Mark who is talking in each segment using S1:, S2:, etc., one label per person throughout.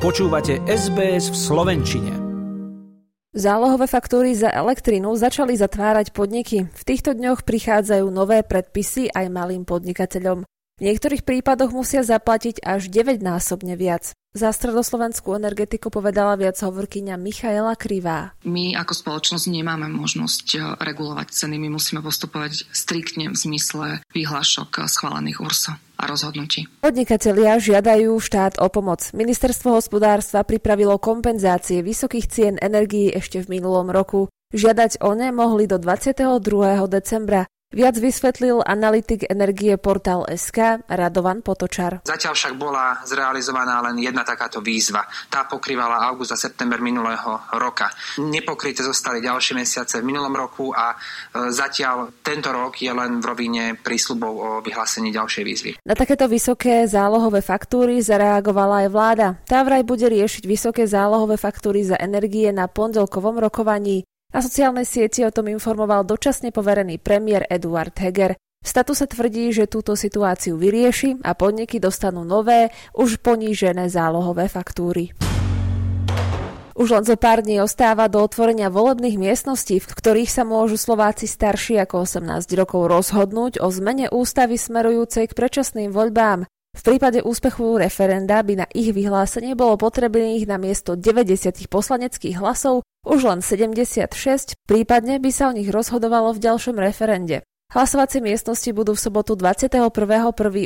S1: Počúvate SBS v Slovenčine.
S2: Zálohové faktúry za elektrínu začali zatvárať podniky. V týchto dňoch prichádzajú nové predpisy aj malým podnikateľom. V niektorých prípadoch musia zaplatiť až 9-násobne viac. Za stredoslovenskú energetiku povedala viac hovorkyňa Michaela Krivá.
S3: My ako spoločnosť nemáme možnosť e, regulovať ceny, my musíme postupovať striktne v zmysle vyhlášok schválených URSA a rozhodnutí.
S2: Podnikatelia žiadajú štát o pomoc. Ministerstvo hospodárstva pripravilo kompenzácie vysokých cien energií ešte v minulom roku. Žiadať o ne mohli do 22. decembra. Viac vysvetlil analytik energie portál SK Radovan Potočar.
S4: Zatiaľ však bola zrealizovaná len jedna takáto výzva. Tá pokrývala august a september minulého roka. Nepokryté zostali ďalšie mesiace v minulom roku a e, zatiaľ tento rok je len v rovine prísľubov o vyhlásení ďalšej výzvy.
S2: Na takéto vysoké zálohové faktúry zareagovala aj vláda. Tá vraj bude riešiť vysoké zálohové faktúry za energie na pondelkovom rokovaní. Na sociálnej sieti o tom informoval dočasne poverený premiér Eduard Heger. V statuse tvrdí, že túto situáciu vyrieši a podniky dostanú nové, už ponížené zálohové faktúry. Už len zo pár dní ostáva do otvorenia volebných miestností, v ktorých sa môžu Slováci starší ako 18 rokov rozhodnúť o zmene ústavy smerujúcej k predčasným voľbám. V prípade úspechu referenda by na ich vyhlásenie bolo potrebných na miesto 90 poslaneckých hlasov už len 76, prípadne by sa o nich rozhodovalo v ďalšom referende. Hlasovacie miestnosti budú v sobotu 21.1.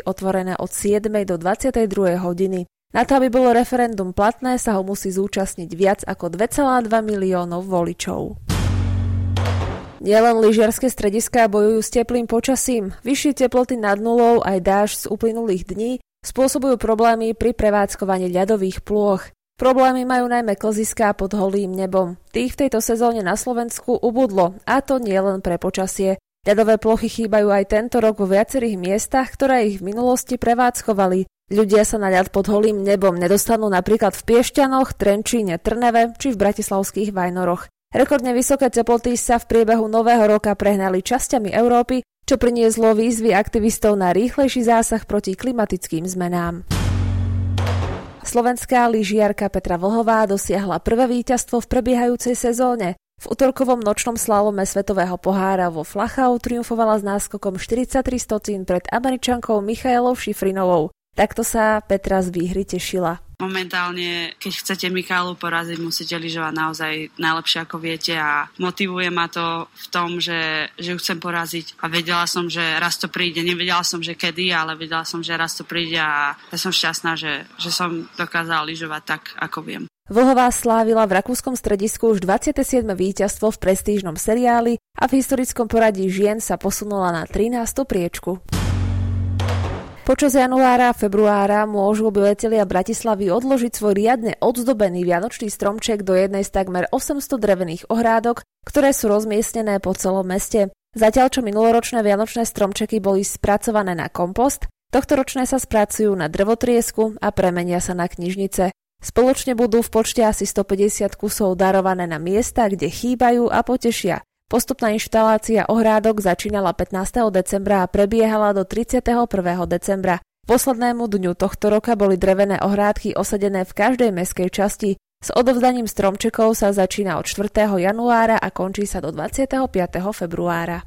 S2: otvorené od 7. do 22. hodiny. Na to, aby bolo referendum platné, sa ho musí zúčastniť viac ako 2,2 miliónov voličov. Nielen lyžiarske strediská bojujú s teplým počasím, vyššie teploty nad nulou aj dáž z uplynulých dní spôsobujú problémy pri prevádzkovaní ľadových plôch. Problémy majú najmä klziská pod holým nebom. Tých v tejto sezóne na Slovensku ubudlo, a to nie len pre počasie. Ľadové plochy chýbajú aj tento rok vo viacerých miestach, ktoré ich v minulosti prevádzkovali. Ľudia sa na ľad pod holým nebom nedostanú napríklad v Piešťanoch, Trenčíne, Trneve či v bratislavských Vajnoroch. Rekordne vysoké teploty sa v priebehu nového roka prehnali časťami Európy, čo prinieslo výzvy aktivistov na rýchlejší zásah proti klimatickým zmenám. Slovenská lyžiarka Petra Vlhová dosiahla prvé víťazstvo v prebiehajúcej sezóne. V útorkovom nočnom slalome Svetového pohára vo Flachau triumfovala s náskokom 43 stocín pred američankou Michailou Šifrinovou. Takto sa Petra z výhry tešila.
S5: Momentálne, keď chcete Mikálu poraziť, musíte lyžovať naozaj najlepšie ako viete a motivuje ma to v tom, že, že ju chcem poraziť a vedela som, že raz to príde. Nevedela som, že kedy, ale vedela som, že raz to príde a ja som šťastná, že, že som dokázala lyžovať tak, ako viem.
S2: Vlhová slávila v rakúskom stredisku už 27. víťazstvo v prestížnom seriáli a v historickom poradí žien sa posunula na 13. priečku. Počas januára a februára môžu obyvateľia Bratislavy odložiť svoj riadne odzdobený vianočný stromček do jednej z takmer 800 drevených ohrádok, ktoré sú rozmiestnené po celom meste. Zatiaľ, čo minuloročné vianočné stromčeky boli spracované na kompost, tohtoročné sa spracujú na drvotriesku a premenia sa na knižnice. Spoločne budú v počte asi 150 kusov darované na miesta, kde chýbajú a potešia. Postupná inštalácia ohrádok začínala 15. decembra a prebiehala do 31. decembra. Poslednému dňu tohto roka boli drevené ohrádky osadené v každej meskej časti. S odovzdaním stromčekov sa začína od 4. januára a končí sa do 25. februára.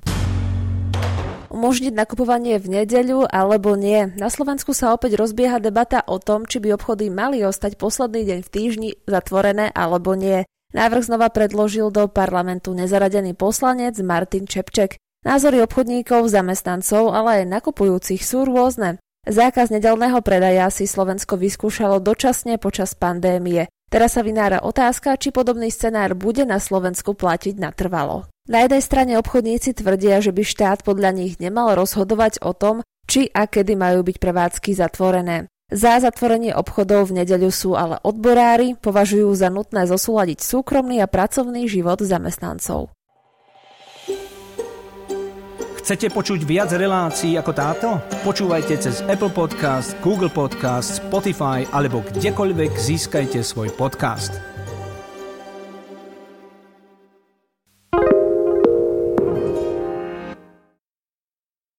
S2: Umožniť nakupovanie v nedeľu alebo nie. Na Slovensku sa opäť rozbieha debata o tom, či by obchody mali ostať posledný deň v týždni zatvorené alebo nie. Návrh znova predložil do parlamentu nezaradený poslanec Martin Čepček. Názory obchodníkov, zamestnancov, ale aj nakupujúcich sú rôzne. Zákaz nedelného predaja si Slovensko vyskúšalo dočasne počas pandémie. Teraz sa vynára otázka, či podobný scenár bude na Slovensku platiť natrvalo. Na jednej strane obchodníci tvrdia, že by štát podľa nich nemal rozhodovať o tom, či a kedy majú byť prevádzky zatvorené. Za zatvorenie obchodov v nedeľu sú ale odborári, považujú za nutné zosúľadiť súkromný a pracovný život zamestnancov.
S1: Chcete počuť viac relácií ako táto? Počúvajte cez Apple Podcast, Google Podcast, Spotify alebo kdekoľvek získajte svoj podcast.